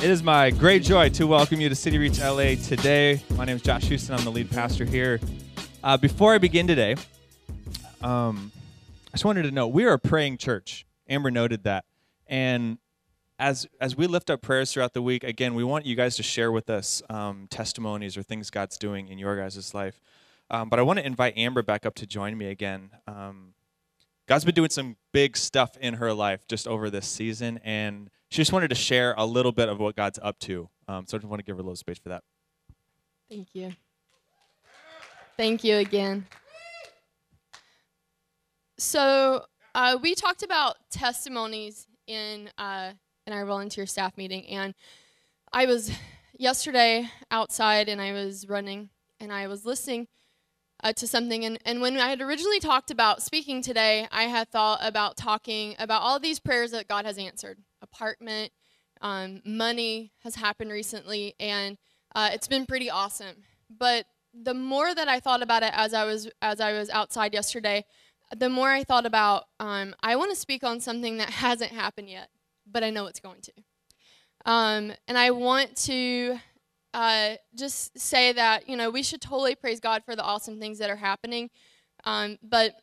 It is my great joy to welcome you to City Reach LA today. My name is Josh Houston. I'm the lead pastor here. Uh, before I begin today, um, I just wanted to know we are a praying church. Amber noted that, and as as we lift up prayers throughout the week, again, we want you guys to share with us um, testimonies or things God's doing in your guys' life. Um, but I want to invite Amber back up to join me again. Um, God's been doing some big stuff in her life just over this season, and she just wanted to share a little bit of what God's up to. Um, so I just want to give her a little space for that. Thank you. Thank you again. So uh, we talked about testimonies in uh, in our volunteer staff meeting, and I was yesterday outside and I was running and I was listening uh, to something. And, and when I had originally talked about speaking today, I had thought about talking about all these prayers that God has answered apartment, um, money has happened recently, and uh, it's been pretty awesome. But the more that I thought about it as I was as I was outside yesterday, the more I thought about um, I want to speak on something that hasn't happened yet, but I know it's going to. Um, and I want to uh, just say that you know we should totally praise God for the awesome things that are happening. Um, but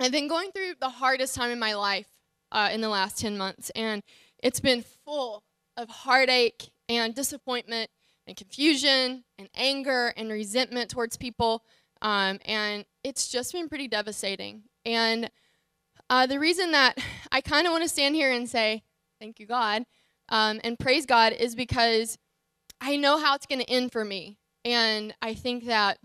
I've been going through the hardest time in my life uh, in the last ten months, and it's been full of heartache and disappointment and confusion and anger and resentment towards people, um, and it's just been pretty devastating. And uh, the reason that I kind of want to stand here and say thank you, God, um, and praise God is because I know how it's going to end for me. And I think that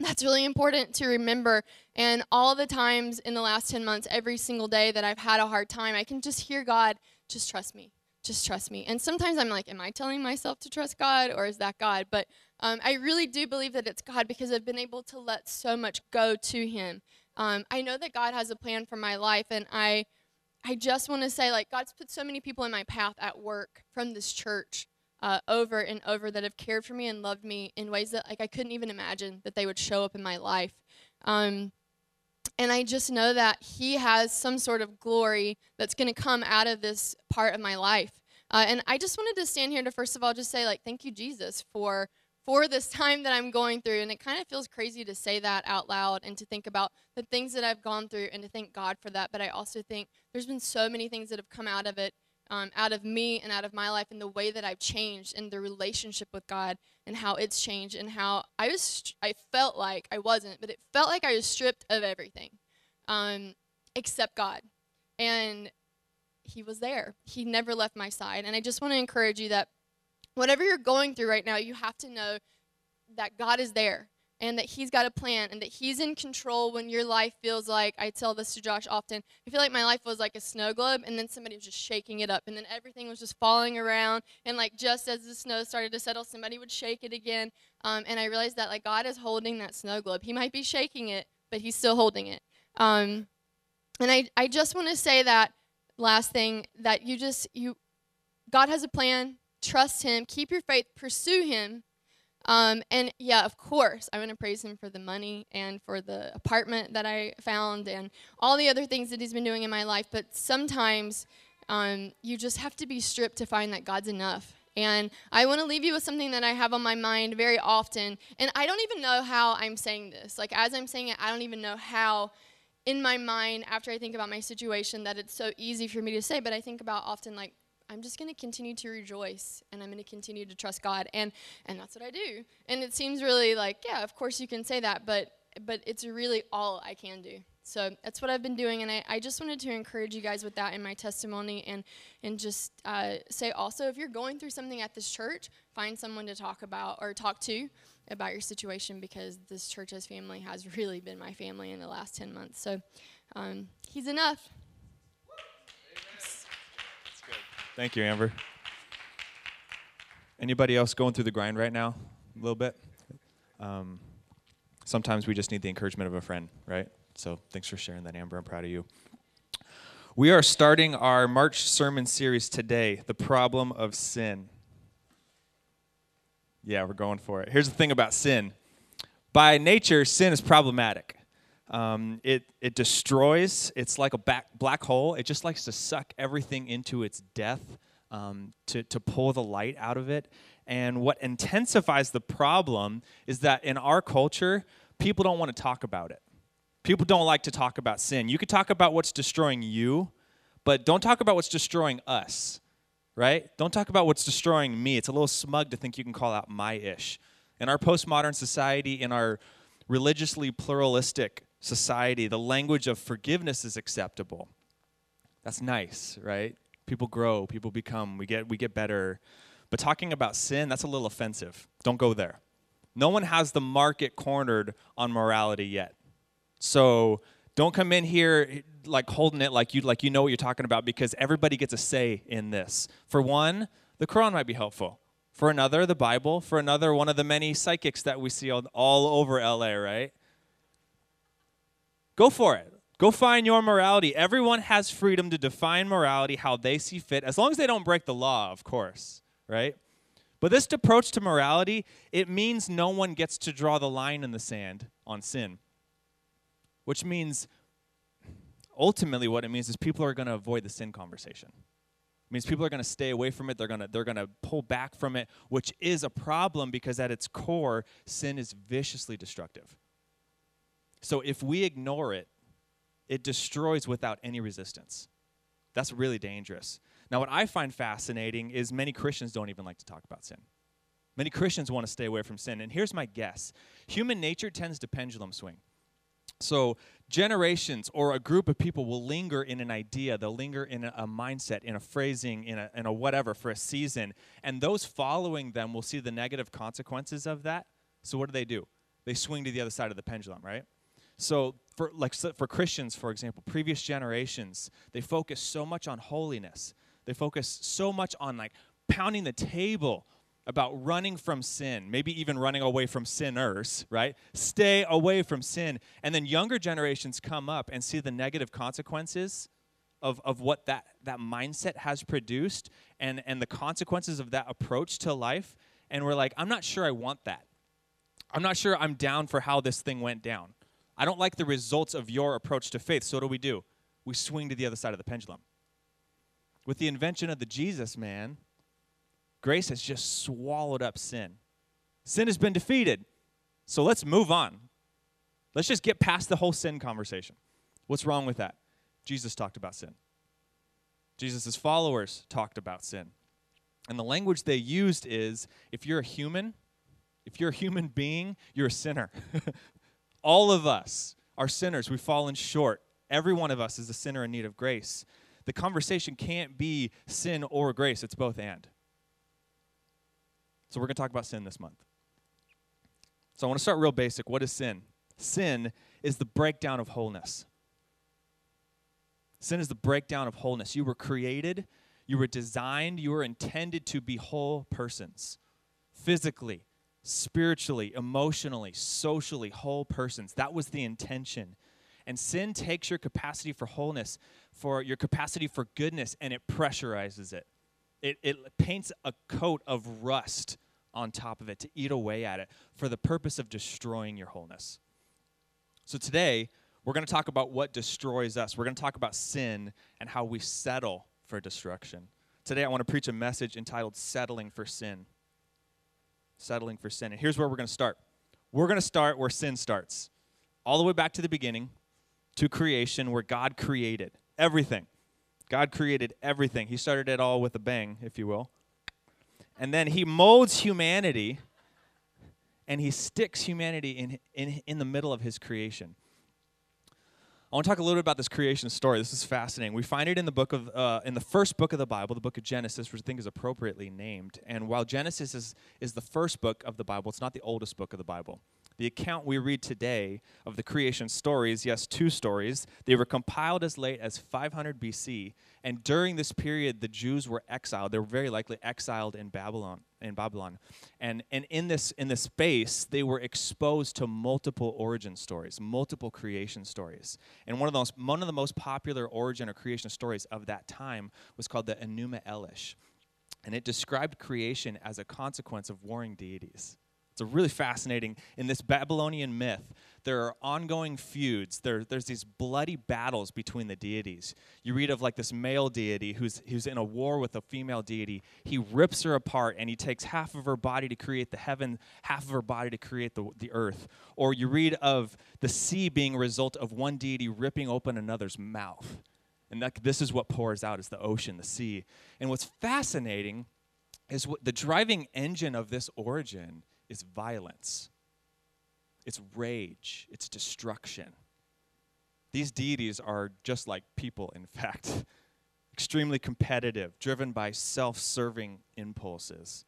that's really important to remember. And all the times in the last 10 months, every single day that I've had a hard time, I can just hear God, just trust me. Just trust me. And sometimes I'm like, am I telling myself to trust God or is that God? But um, I really do believe that it's God because I've been able to let so much go to Him. Um, I know that God has a plan for my life, and I, I just want to say, like, God's put so many people in my path at work from this church uh, over and over that have cared for me and loved me in ways that like I couldn't even imagine that they would show up in my life. Um, and I just know that He has some sort of glory that's going to come out of this part of my life. Uh, and I just wanted to stand here to first of all just say like thank you Jesus for for this time that I'm going through. And it kind of feels crazy to say that out loud and to think about the things that I've gone through and to thank God for that. But I also think there's been so many things that have come out of it um, out of me and out of my life and the way that I've changed and the relationship with God and how it's changed and how I was I felt like I wasn't, but it felt like I was stripped of everything um, except God, and He was there. He never left my side, and I just want to encourage you that whatever you're going through right now, you have to know that God is there and that he's got a plan and that he's in control when your life feels like I tell this to Josh often. I feel like my life was like a snow globe and then somebody was just shaking it up and then everything was just falling around and like just as the snow started to settle, somebody would shake it again. Um, and I realized that like God is holding that snow globe. He might be shaking it, but he's still holding it. Um, and I, I just want to say that last thing that you just you God has a plan. Trust him, keep your faith, pursue him um, and yeah, of course, I want to praise him for the money and for the apartment that I found and all the other things that he's been doing in my life. But sometimes um, you just have to be stripped to find that God's enough. And I want to leave you with something that I have on my mind very often. And I don't even know how I'm saying this. Like, as I'm saying it, I don't even know how in my mind, after I think about my situation, that it's so easy for me to say. But I think about often, like, I'm just going to continue to rejoice and I'm going to continue to trust God and and that's what I do. And it seems really like, yeah, of course you can say that, but but it's really all I can do. So that's what I've been doing, and I, I just wanted to encourage you guys with that in my testimony, and and just uh, say also if you're going through something at this church, find someone to talk about or talk to about your situation because this church as family has really been my family in the last ten months. So um, he's enough. Thank you, Amber. Anybody else going through the grind right now? A little bit? Um, sometimes we just need the encouragement of a friend, right? So thanks for sharing that, Amber. I'm proud of you. We are starting our March sermon series today The Problem of Sin. Yeah, we're going for it. Here's the thing about sin by nature, sin is problematic. Um, it, it destroys, it's like a back, black hole. It just likes to suck everything into its death. um, to, to pull the light out of it. And what intensifies the problem is that in our culture, people don't want to talk about it. People don't like to talk about sin. You could talk about what's destroying you, but don't talk about what's destroying us, right? Don't talk about what's destroying me. It's a little smug to think you can call out my ish. In our postmodern society, in our religiously pluralistic society, the language of forgiveness is acceptable. That's nice, right? People grow, people become, we get we get better. But talking about sin, that's a little offensive. Don't go there. No one has the market cornered on morality yet. So don't come in here like holding it like you like you know what you're talking about because everybody gets a say in this. For one, the Quran might be helpful. For another, the Bible. For another, one of the many psychics that we see all, all over LA, right? Go for it. Go find your morality. Everyone has freedom to define morality how they see fit, as long as they don't break the law, of course, right? But this approach to morality, it means no one gets to draw the line in the sand on sin. Which means ultimately what it means is people are going to avoid the sin conversation. It means people are going to stay away from it. They're going to they're going to pull back from it, which is a problem because at its core, sin is viciously destructive. So if we ignore it, it destroys without any resistance. That's really dangerous. Now, what I find fascinating is many Christians don't even like to talk about sin. Many Christians want to stay away from sin. And here's my guess human nature tends to pendulum swing. So, generations or a group of people will linger in an idea, they'll linger in a, mindset, in a phrasing, in a, in a whatever for a season. And those following them will see the negative consequences of that. So, what do they do? They swing to the other side of the pendulum, right? So for like for Christians, for example, previous generations, they focus so much on holiness. They focus so much on like pounding the table about running from sin, maybe even running away from sinners, right? Stay away from sin. And then younger generations come up and see the negative consequences of, of what that, that mindset has produced and, and the consequences of that approach to life. And we're like, I'm not sure I want that. I'm not sure I'm down for how this thing went down. I don't like the results of your approach to faith. So what do we do? We swing to the other side of the pendulum. With the invention of the Jesus man, grace has just swallowed up sin. Sin has been defeated. So let's move on. Let's just get past the whole sin conversation. What's wrong with that? Jesus talked about sin. Jesus' followers talked about sin. And the language they used is if you're a human, if you're a human being, you're a sinner. All of us are sinners. We've fallen short. Every one of us is a sinner in need of grace. The conversation can't be sin or grace, it's both and. So we're going to talk about sin this month. So I want to start real basic. What is sin? Sin is the breakdown of wholeness. Sin is the breakdown of wholeness. You were created, you were designed, you were intended to be whole persons physically, spiritually, emotionally, socially whole persons. That was the intention. And sin takes your capacity for wholeness, for your capacity for goodness, and it pressurizes it. It, it paints a coat of rust on top of it to eat away at it for the purpose of destroying your wholeness. So today, we're going to talk about what destroys us. We're going to talk about sin and how we settle for destruction. Today, I want to preach a message entitled Settling for Sin settling for sin. And here's where we're going to start. We're going to start where sin starts, all the way back to the beginning, to creation, where God created everything. God created everything. He started it all with a bang, if you will. And then he molds humanity and he sticks humanity in, in, in the middle of his creation. I want to talk a little bit about this creation story. This is fascinating. We find it in the book of, uh, in the first book of the Bible, the book of Genesis, which I think is appropriately named. And while Genesis is, is the first book of the Bible, it's not the oldest book of the Bible. The account we read today of the creation stories, yes, two stories, they were compiled as late as 500 BC. And during this period, the Jews were exiled. They were very likely exiled in Babylon. In Babylon, and and in this in this space, they were exposed to multiple origin stories, multiple creation stories. And one of the most, one of the most popular origin or creation stories of that time was called the Enuma Elish, and it described creation as a consequence of warring deities. It's really fascinating. In this Babylonian myth, there are ongoing feuds. There, there's these bloody battles between the deities. You read of like this male deity who's, who's in a war with a female deity. He rips her apart and he takes half of her body to create the heaven, half of her body to create the, the earth. Or you read of the sea being a result of one deity ripping open another's mouth. And that, this is what pours out is the ocean, the sea. And what's fascinating is what the driving engine of this origin is violence it's rage, it's destruction. These deities are just like people, in fact, extremely competitive, driven by self serving impulses.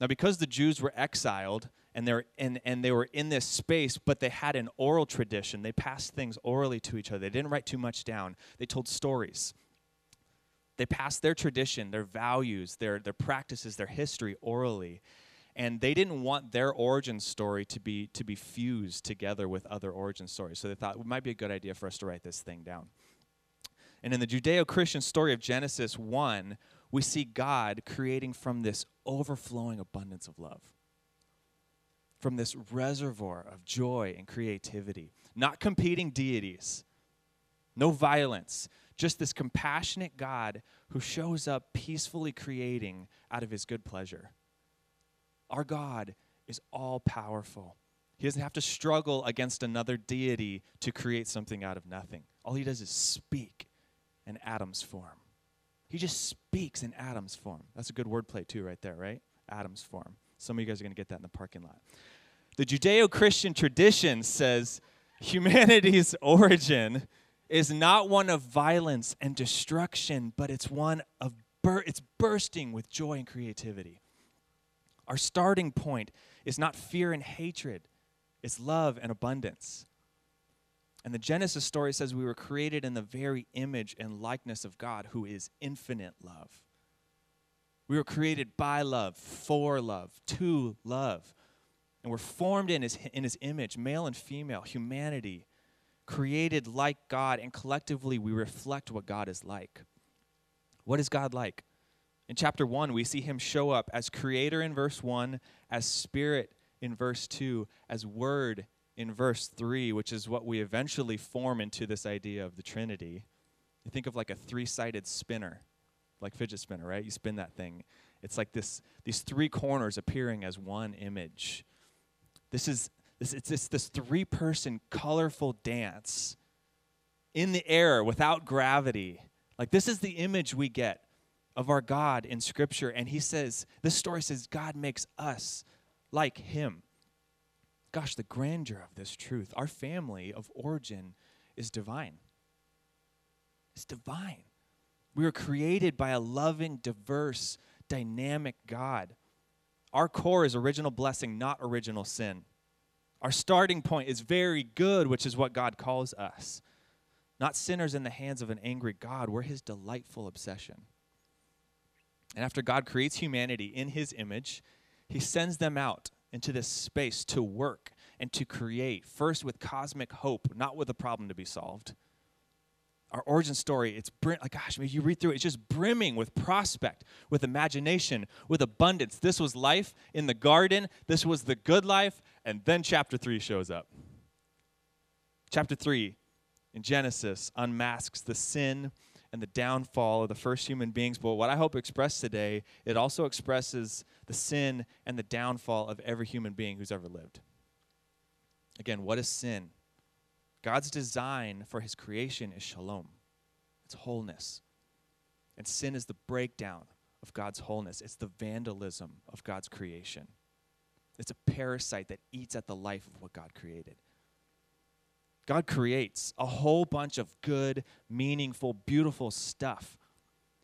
Now, because the Jews were exiled and, and, and they were in this space, but they had an oral tradition, they passed things orally to each other. They didn't write too much down, they told stories. They passed their tradition, their values, their, their practices, their history orally and they didn't want their origin story to be to be fused together with other origin stories. So they thought it might be a good idea for us to write this thing down. And in the judeo-christian story of genesis 1 we see god creating from this overflowing abundance of love. From this reservoir of joy and creativity. Not competing deities. No violence. Just this compassionate god who shows up peacefully creating out of his good pleasure our God is all powerful. He doesn't have to struggle against another deity to create something out of nothing. All he does is speak in Adam's form. He just speaks in Adam's form. That's a good wordplay, too, right there, right? Adam's form. Some of you guys are going to get that in the parking lot. The Judeo Christian tradition says humanity's origin is not one of violence and destruction, but it's one of bur- it's bursting with joy and creativity. Our starting point is not fear and hatred, it's love and abundance. And the Genesis story says we were created in the very image and likeness of God, who is infinite love. We were created by love, for love, to love. And we're formed in his, in his image, male and female, humanity, created like God, and collectively we reflect what God is like. What is God like? In chapter 1, we see him show up as creator in verse 1, as spirit in verse 2, as word in verse 3, which is what we eventually form into this idea of the Trinity. You think of like a three sided spinner, like fidget spinner, right? You spin that thing. It's like this, these three corners appearing as one image. This is this, it's this, this three person colorful dance in the air without gravity. Like, this is the image we get of our God in Scripture. And he says, this story says, God makes us like him. Gosh, the grandeur of this truth. Our family of origin is divine. It's divine. We were created by a loving, diverse, dynamic God. Our core is original blessing, not original sin. Our starting point is very good, which is what God calls us. Not sinners in the hands of an angry God. We're his delightful obsession. And after God creates humanity in his image, he sends them out into this space to work and to create, first with cosmic hope, not with a problem to be solved. Our origin story, it's brim, like gosh, when you read through it, it's just brimming with prospect, with imagination, with abundance. This was life in the garden, this was the good life, and then chapter 3 shows up. Chapter 3 in Genesis unmasks the sin and the downfall of the first human beings. But what I hope to express today, it also expresses the sin and the downfall of every human being who's ever lived. Again, what is sin? God's design for his creation is shalom, it's wholeness. And sin is the breakdown of God's wholeness, it's the vandalism of God's creation. It's a parasite that eats at the life of what God created. God creates a whole bunch of good, meaningful, beautiful stuff.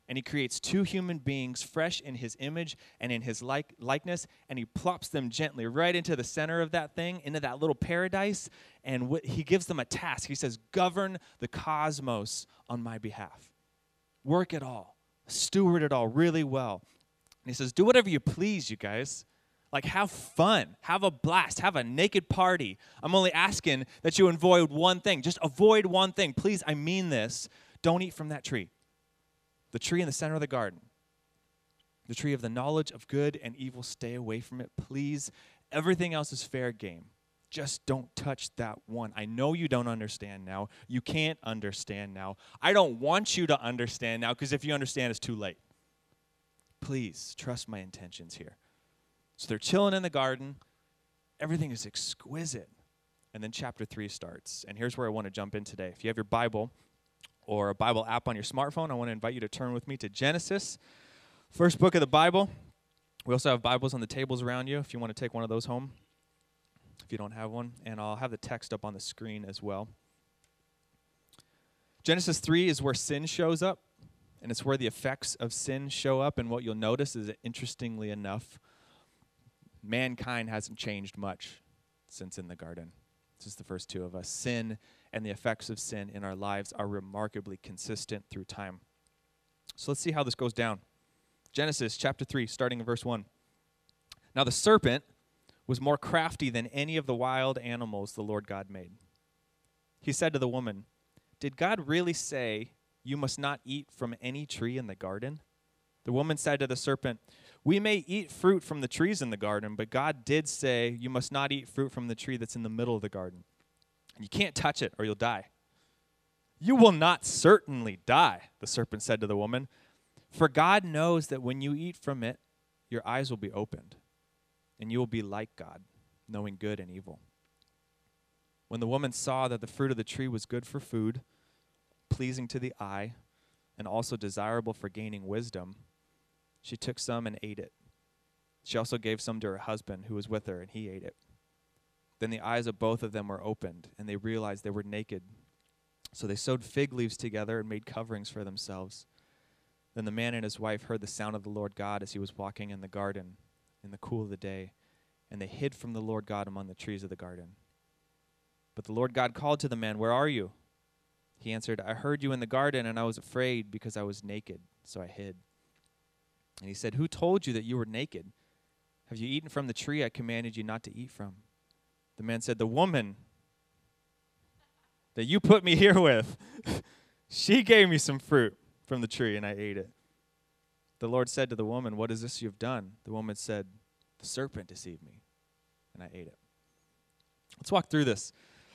And he creates two human beings fresh in his image and in his like, likeness, and he plops them gently right into the center of that thing, into that little paradise. And wh- he gives them a task. He says, Govern the cosmos on my behalf. Work it all, steward it all really well. And he says, Do whatever you please, you guys. Like, have fun, have a blast, have a naked party. I'm only asking that you avoid one thing. Just avoid one thing. Please, I mean this. Don't eat from that tree. The tree in the center of the garden, the tree of the knowledge of good and evil, stay away from it. Please, Everything else is fair game. Just don't touch that one. I know you don't understand now. You can't understand now. I don't want you to understand now because if you understand, it's too late. Please trust my intentions here. So they're chilling in the garden. Everything is exquisite. And then chapter 3 starts. And here's where I want to jump in today. If you have your Bible or a Bible app on your smartphone, I want to invite you to turn with me to Genesis, first book of the Bible. We also have Bibles on the tables around you if you want to take one of those home, if you don't have one. And I'll have the text up on the screen as well. Genesis 3 is where sin shows up, and it's where the effects of sin show up. And what you'll notice is that, interestingly enough, mankind hasn't changed much since in the garden. Is the first two of us. Sin and the effects of sin in our lives are remarkably consistent through time. So let's see how this goes down. Genesis chapter 3, starting in verse 1. Now the serpent was more crafty than any of the wild animals the Lord God made. He said to the woman, Did God really say, You must not eat from any tree in the garden? The woman said to the serpent, We may eat fruit from the trees in the garden, but God did say, You must not eat fruit from the tree that's in the middle of the garden. You can't touch it or you'll die. You will not certainly die, the serpent said to the woman. For God knows that when you eat from it, your eyes will be opened, and you will be like God, knowing good and evil. When the woman saw that the fruit of the tree was good for food, pleasing to the eye, and also desirable for gaining wisdom, she took some and ate it. She also gave some to her husband who was with her, and he ate it. Then the eyes of both of them were opened, and they realized they were naked. So they sewed fig leaves together and made coverings for themselves. Then the man and his wife heard the sound of the Lord God as he was walking in the garden in the cool of the day, and they hid from the Lord God among the trees of the garden. But the Lord God called to the man, Where are you? He answered, I heard you in the garden, and I was afraid because I was naked, so I hid. And he said, Who told you that you were naked? Have you eaten from the tree I commanded you not to eat from? The man said, The woman that you put me here with, she gave me some fruit from the tree, and I ate it. The Lord said to the woman, What is this you have done? The woman said, The serpent deceived me, and I ate it. Let's walk through this.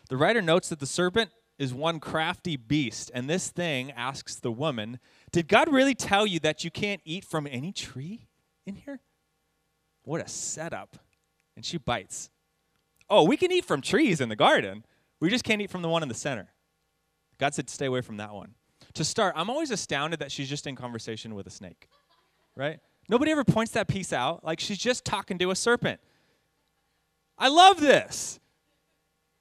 The writer notes that the serpent is one crafty beast, and this thing asks the woman, Did God really tell you that you can't eat from any tree in here? What a setup. And she bites. Oh, we can eat from trees in the garden. We just can't eat from the one in the center. God said, Stay away from that one to start, I'm always astounded that she's just in conversation with a snake, right? Nobody ever points that piece out. Like she's just talking to a serpent. I love this.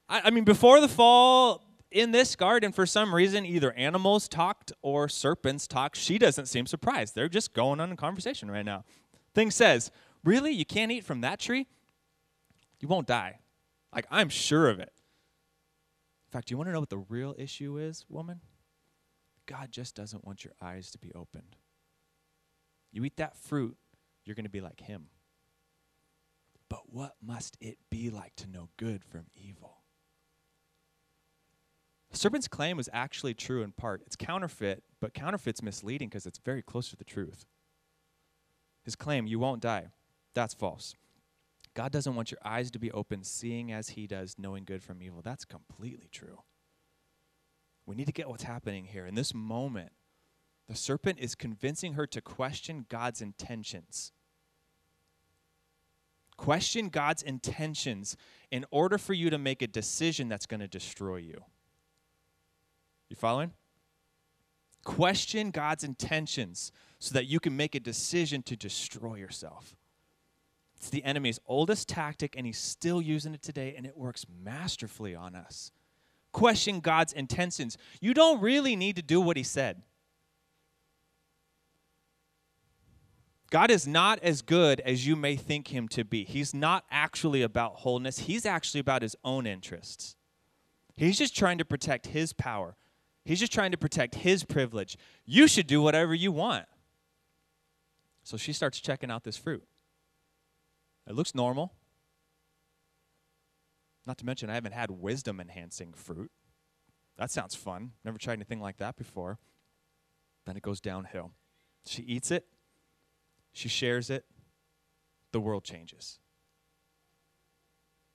I, I mean, before the fall, in this garden, for some reason, either animals talked or serpents talked. She doesn't seem surprised. They're just going on a conversation right now. Thing says, Really? You can't eat from that tree? You won't die. Like, I'm sure of it. In fact, do you want to know what the real issue is, woman? God just doesn't want your eyes to be opened. You eat that fruit, you're going to be like Him. But what must it be like to know good from evil? The serpent's claim was actually true in part. It's counterfeit, but counterfeit's misleading because it's very close to the truth. His claim, you won't die, that's false. God doesn't want your eyes to be open, seeing as He does, knowing good from evil. That's completely true. We need to get what's happening here. In this moment, the serpent is convincing her to question God's intentions. Question God's intentions in order for you to make a decision that's going to destroy you. You following? Question God's intentions so that you can make a decision to destroy yourself. It's the enemy's oldest tactic, and he's still using it today, and it works masterfully on us question God's intentions. You don't really need to do what he said. God is not as good as you may think him to be. He's not actually about wholeness, he's actually about his own interests. He's just trying to protect his power. He's just trying to protect his privilege. You should do whatever you want. So she starts checking out this fruit. It looks normal. Not to mention, I haven't had wisdom enhancing fruit. That sounds fun. Never tried anything like that before. Then it goes downhill. She eats it, she shares it, the world changes.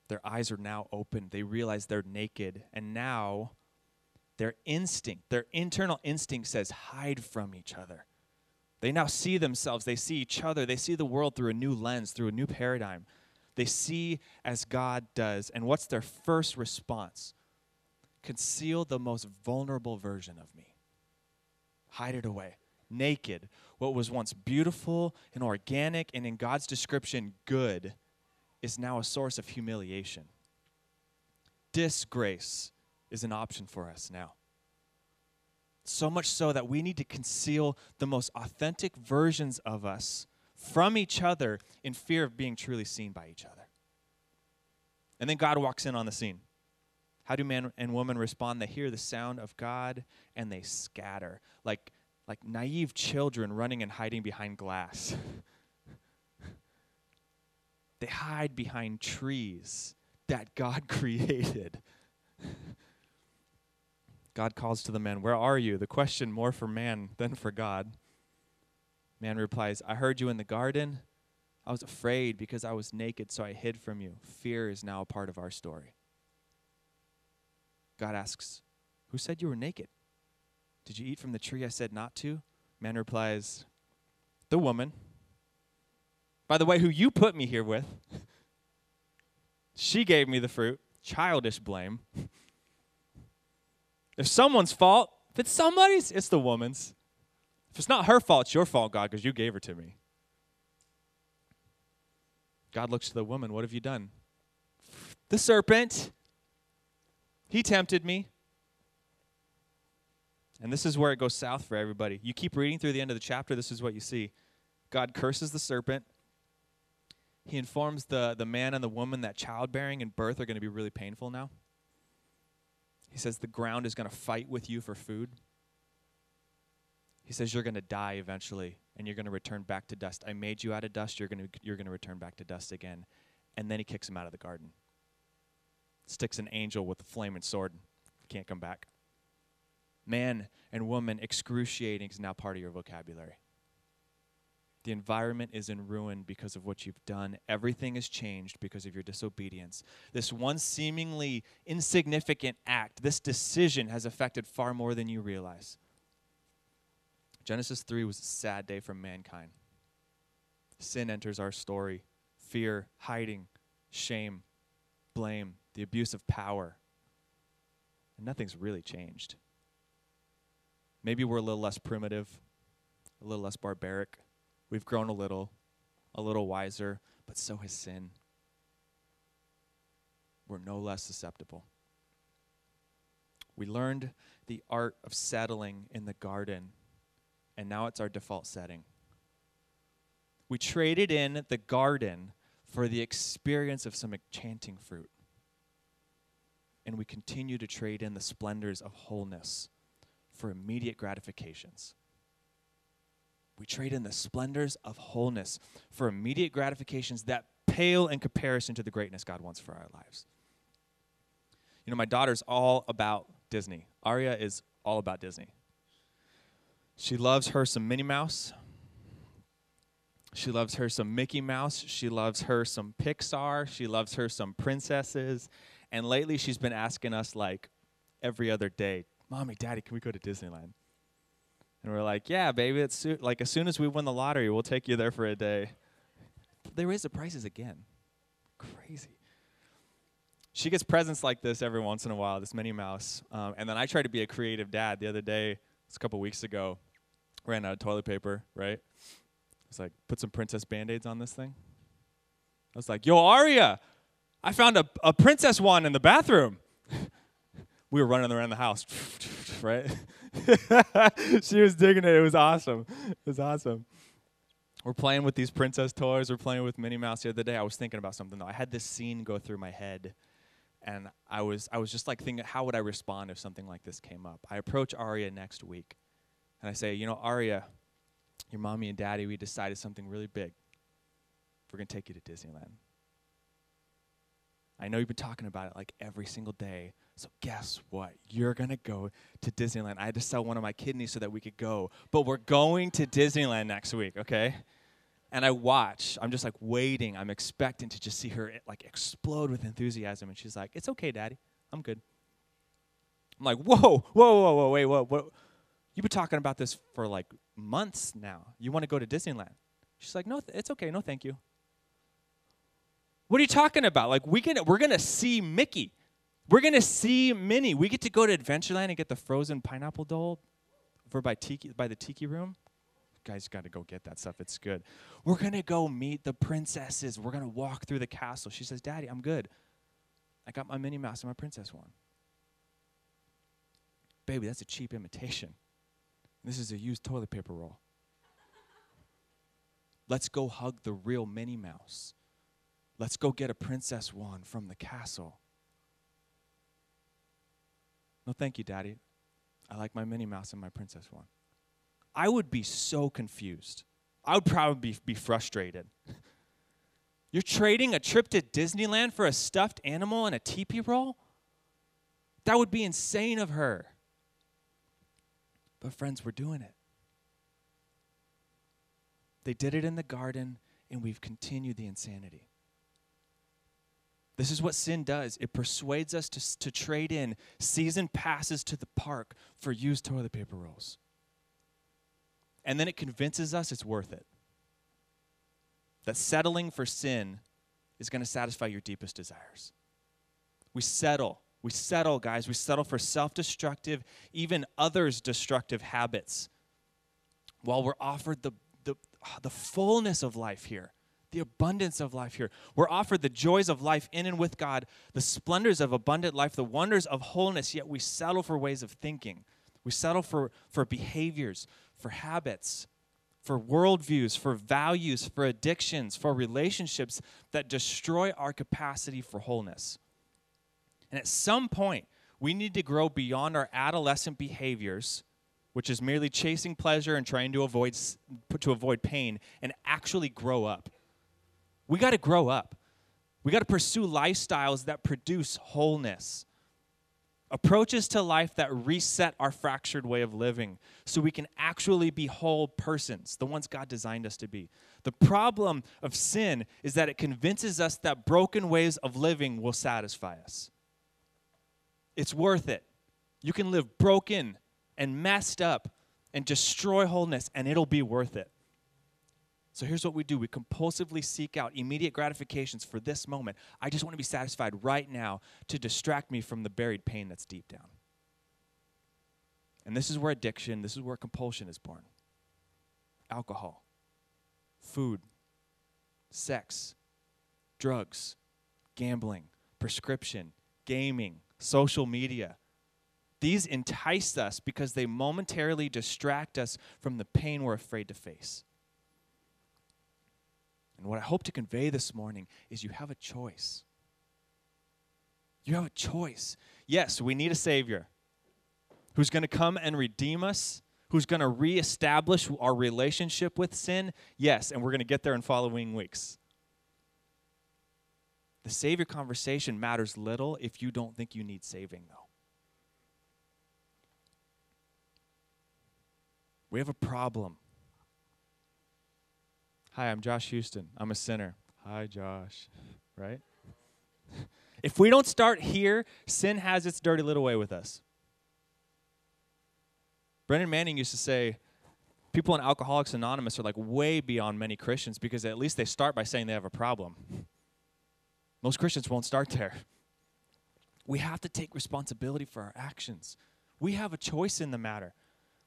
Their eyes are now open. They realize they're naked. And now their instinct, their internal instinct says, hide from each other. They now see themselves, they see each other, they see the world through a new lens, through a new paradigm. They see as God does. And what's their first response? Conceal the most vulnerable version of me, hide it away. Naked, what was once beautiful and organic and in God's description good, is now a source of humiliation. Disgrace is an option for us now. So much so that we need to conceal the most authentic versions of us from each other in fear of being truly seen by each other. And then God walks in on the scene. How do man and woman respond? They hear the sound of God and they scatter like, like naive children running and hiding behind glass. they hide behind trees that God created. God calls to the man, Where are you? The question more for man than for God. Man replies, I heard you in the garden. I was afraid because I was naked, so I hid from you. Fear is now a part of our story. God asks, Who said you were naked? Did you eat from the tree I said not to? Man replies, The woman. By the way, who you put me here with. she gave me the fruit. Childish blame. if someone's fault, if it's somebody's, it's the woman's. If it's not her fault, it's your fault, God, because you gave her to me. God looks to the woman, What have you done? The serpent. He tempted me. And this is where it goes south for everybody. You keep reading through the end of the chapter, this is what you see. God curses the serpent. He informs the, the man and the woman that childbearing and birth are going to be really painful now. He says the ground is going to fight with you for food. He says you're going to die eventually and you're going to return back to dust. I made you out of dust, you're going to you're to return back to dust again. And then he kicks him out of the garden. Sticks an angel with a flaming sword. Can't come back. Man and woman, excruciating is now part of your vocabulary. The environment is in ruin because of what you've done. Everything has changed because of your disobedience. This one seemingly insignificant act, this decision has affected far more than you realize. Genesis 3 was a sad day for mankind. Sin enters our story fear, hiding, shame, blame, the abuse of power. And nothing's really changed. Maybe we're a little less primitive, a little less barbaric. We've grown a little, a little wiser, but so has sin. We're no less susceptible. We learned the art of settling in the garden, and now it's our default setting. We traded in the garden for the experience of some enchanting fruit. And we continue to trade in the splendors of wholeness for immediate gratifications. We trade in the splendors of wholeness for immediate gratifications that pale in comparison to the greatness God wants for our lives. You know, my daughter's all about Disney. Aria is all about Disney. She loves her some Minnie Mouse. She loves her some Mickey Mouse. She loves her some Pixar. She loves her some princesses. And lately she's been asking us like every other day, Mommy, Daddy, can we go to Disneyland? And we're like, yeah, baby, it's so- like as soon as we win the lottery, we'll take you there for a day. They raise the prices again. Crazy. She gets presents like this every once in a while, this Minnie Mouse. Um, and then I try to be a creative dad. The other day, it's a couple weeks ago, ran out of toilet paper, right? I was like, put some princess band aids on this thing. I was like, yo, Aria, I found a, a princess one in the bathroom. we were running around the house, right? she was digging it. It was awesome. It was awesome. We're playing with these princess toys. We're playing with Minnie Mouse the other day. I was thinking about something though. I had this scene go through my head, and I was I was just like thinking, how would I respond if something like this came up? I approach Aria next week, and I say, you know, Aria, your mommy and daddy, we decided something really big. We're gonna take you to Disneyland. I know you've been talking about it like every single day. So guess what? You're going to go to Disneyland. I had to sell one of my kidneys so that we could go. But we're going to Disneyland next week, okay? And I watch. I'm just like waiting. I'm expecting to just see her eh, like explode with enthusiasm. And she's like, "It's okay, Daddy. I'm good." I'm like, "Whoa, whoa, whoa, whoa, wait, whoa, what? You've been talking about this for like months now. You want to go to Disneyland?" She's like, "No, th- it's okay. No, thank you." What are you talking about? Like we can, we're gonna see Mickey. We're gonna see Minnie. We get to go to Adventureland and get the frozen pineapple Dole over by Tiki by the Tiki Room. You guys got to go get that stuff. It's good. We're gonna go meet the princesses. We're gonna walk through the castle. She says, "Daddy, I'm good. I got my Minnie Mouse and my princess one." Baby, that's a cheap imitation. This is a used toilet paper roll. Let's go hug the real Minnie Mouse. Let's go get a princess one from the castle. No, thank you, Daddy. I like my Minnie Mouse and my princess one. I would be so confused. I would probably be, frustrated. You're trading a trip to Disneyland for a stuffed animal and a teepee roll? That would be insane of her. But, friends, we're doing it. They did it in the garden, and we've continued the insanity. This is what sin does it persuades us to, to trade in season passes to the park for used toilet paper rolls. And then it convinces us it's worth it. That settling for sin is going to satisfy your deepest desires. We settle. We settle, guys. We settle for self destructive, even others' destructive habits while we're offered the, the, the fullness of life here the abundance of life here. We're offered the joys of life in and with God, the splendors of abundant life, the wonders of wholeness, yet we settle for ways of thinking. We settle for, for behaviors, for habits, for worldviews, for values, for addictions, for relationships that destroy our capacity for wholeness. And at some point, we need to grow beyond our adolescent behaviors, which is merely chasing pleasure and trying to avoid, to avoid pain, and actually grow up. We got to grow up. We got to pursue lifestyles that produce wholeness. Approaches to life that reset our fractured way of living so we can actually be whole persons, the ones God designed us to be. The problem of sin is that it convinces us that broken ways of living will satisfy us. It's worth it. You can live broken and messed up and destroy wholeness, and it'll be worth it. So here's what we do we compulsively seek out immediate gratifications for this moment. I just want to be satisfied right now to distract me from the buried pain that's deep down. And this is where addiction, this is where compulsion is born alcohol, food, sex, drugs, gambling, prescription, gaming, social media. These entice us because they momentarily distract us from the pain we're afraid to face. And what I hope to convey this morning is you have a choice. You have a choice. Yes, we need a Savior who's going to come and redeem us, who's going to reestablish our relationship with sin. Yes, and we're going to get there in following weeks. The Savior conversation matters little if you don't think you need saving, though. We have a problem Hi, I'm Josh Houston. I'm a sinner. Hi, Josh. Right? if we don't start here, sin has its dirty little way with us. Brennan Manning used to say, people in Alcoholics Anonymous are like way beyond many Christians because at least they start by saying they have a problem. Most Christians won't start there. We have to take responsibility for our actions. We have a choice in the matter.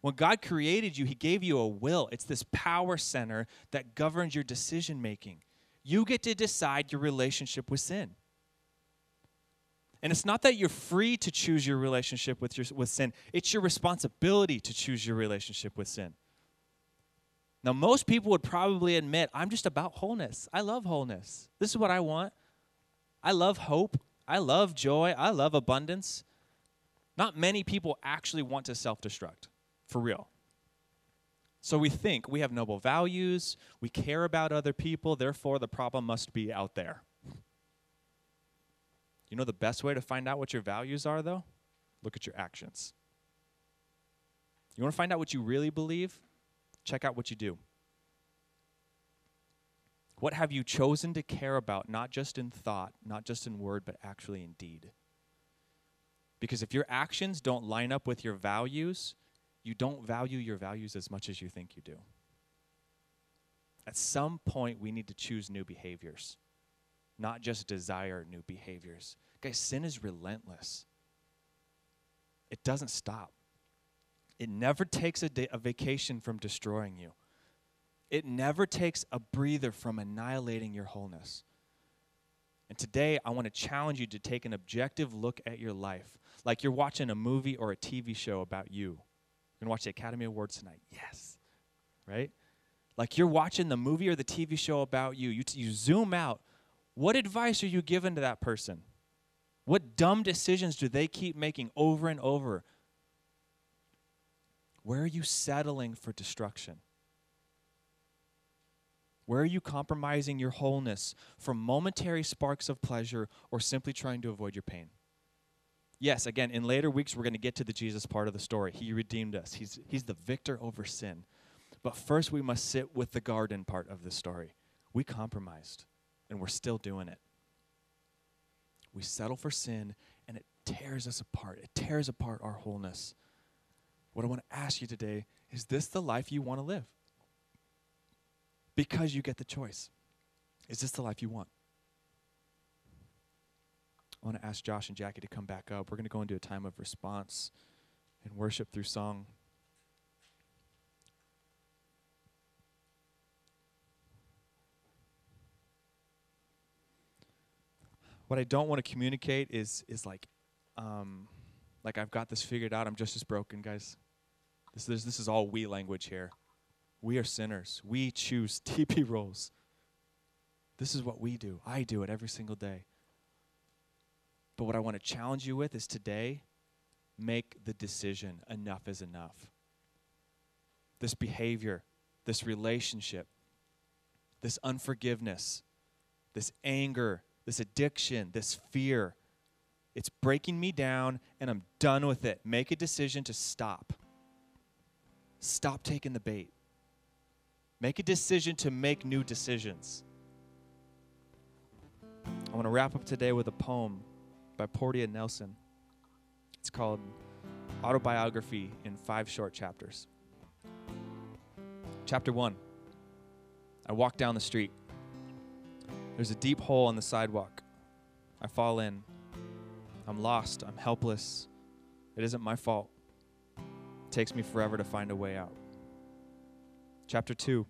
When God created you, He gave you a will. It's this power center that governs your decision making. You get to decide your relationship with sin. And it's not that you're free to choose your relationship with, your, with sin, it's your responsibility to choose your relationship with sin. Now, most people would probably admit, I'm just about wholeness. I love wholeness. This is what I want. I love hope. I love joy. I love abundance. Not many people actually want to self destruct for real. So we think we have noble values, we care about other people, therefore the problem must be out there. You know the best way to find out what your values are, though? Look at your actions. You want to find out what you really believe? Check out what you do. What have you chosen to care about, not just in thought, not just in word, but actually in deed? Because if your actions don't line up with your values, you don't value your values as much as you think you do. At some point, we need to choose new behaviors, not just desire new behaviors. Guys, sin is relentless, it doesn't stop. It never takes a, day, a vacation from destroying you. It never takes a breather from annihilating your wholeness. And today, I want to challenge you to take an objective look at your life, like you're watching a movie or a TV show about you. Going to watch the Academy Awards tonight. Yes. Right? Like you're watching the movie or the TV show about you. You, t- you zoom out. What advice are you giving to that person? What dumb decisions do they keep making over and over? Where are you settling for destruction? Where are you compromising your wholeness for momentary sparks of pleasure or simply trying to avoid your pain? Yes, again, in later weeks, we're going to get to the Jesus part of the story. He redeemed us, He's, he's the victor over sin. But first, we must sit with the garden part of the story. We compromised, and we're still doing it. We settle for sin, and it tears us apart. It tears apart our wholeness. What I want to ask you today is this the life you want to live? Because you get the choice. Is this the life you want? I want to ask Josh and Jackie to come back up. We're going to go into a time of response and worship through song. what I don't want to communicate is is like, um, like I've got this figured out. I'm just as broken, guys. This this, this is all we language here. We are sinners. We choose TP rolls. This is what we do. I do it every single day. But what I want to challenge you with is today, make the decision enough is enough. This behavior, this relationship, this unforgiveness, this anger, this addiction, this fear. It's breaking me down, and I'm done with it. Make a decision to stop. Stop taking the bait. Make a decision to make new decisions. I want to wrap up today with a poem by Portia Nelson. It's called Autobiography in Five Short Chapters. Chapter 1 I walk down the street. There's a deep hole on the sidewalk. I fall in. I'm lost. I'm helpless. It isn't my fault. It takes me forever to find a way out. Chapter 2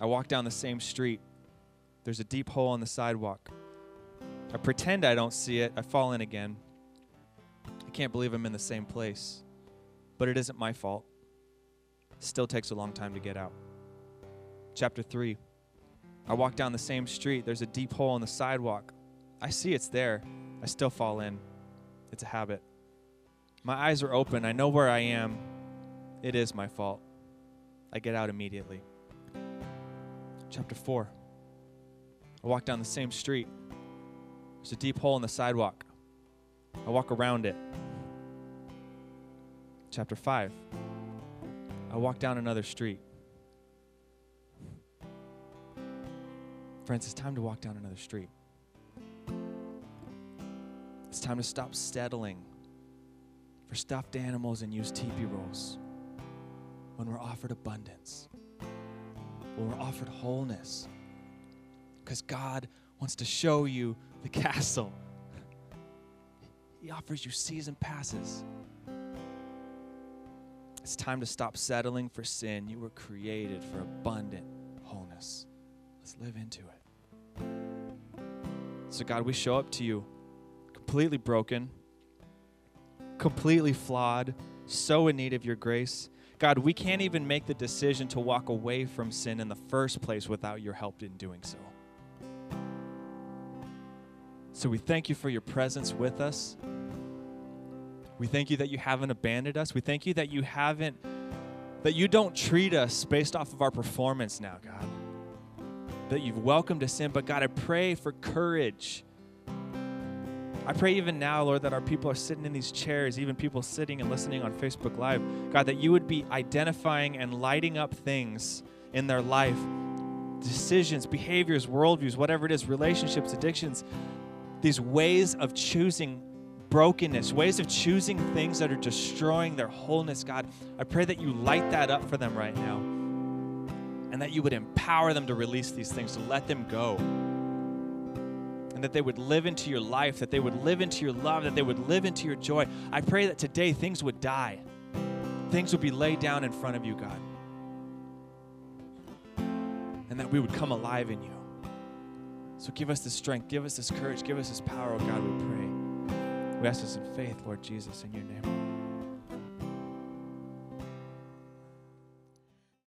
I walk down the same street. There's a deep hole on the sidewalk. I pretend I don't see it. I fall in again. I can't believe I'm in the same place. But it isn't my fault. Still takes a long time to get out. Chapter 3 I walk down the same street. There's a deep hole in the sidewalk. I see it's there. I still fall in. It's a habit. My eyes are open. I know where I am. It is my fault. I get out immediately. Chapter 4. I walk down the same street. There's a deep hole in the sidewalk. I walk around it. Chapter 5. I walk down another street. Friends, it's time to walk down another street. It's time to stop settling for stuffed animals and use TP rolls when we're offered abundance, when we're offered wholeness. Because God wants to show you the castle. He offers you season passes. It's time to stop settling for sin. You were created for abundant wholeness. Let's live into it. So, God, we show up to you completely broken, completely flawed, so in need of your grace. God, we can't even make the decision to walk away from sin in the first place without your help in doing so. So we thank you for your presence with us. We thank you that you haven't abandoned us. We thank you that you haven't, that you don't treat us based off of our performance now, God that you've welcomed us in. But God, I pray for courage. I pray even now, Lord, that our people are sitting in these chairs, even people sitting and listening on Facebook Live, God, that you would be identifying and lighting up things in their life decisions, behaviors, worldviews, whatever it is, relationships, addictions, these ways of choosing brokenness, ways of choosing things that are destroying their wholeness, God, I pray that you light that up for them right now and that you would empower them to release these things, to let them go. And that they would live into your life, that they would live into your love, that they would live into your joy. I pray that today things would die. Things would be laid down in front of you, God. And that we would come alive in you. So give us the strength, give us this courage, give us this power, oh God, we pray. We ask this in faith, Lord Jesus, in your name.